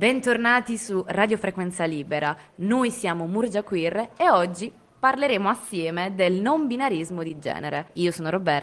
Bentornati su Radio Frequenza Libera. Noi siamo Murgia Queer e oggi parleremo assieme del non binarismo di genere. Io sono Roberta.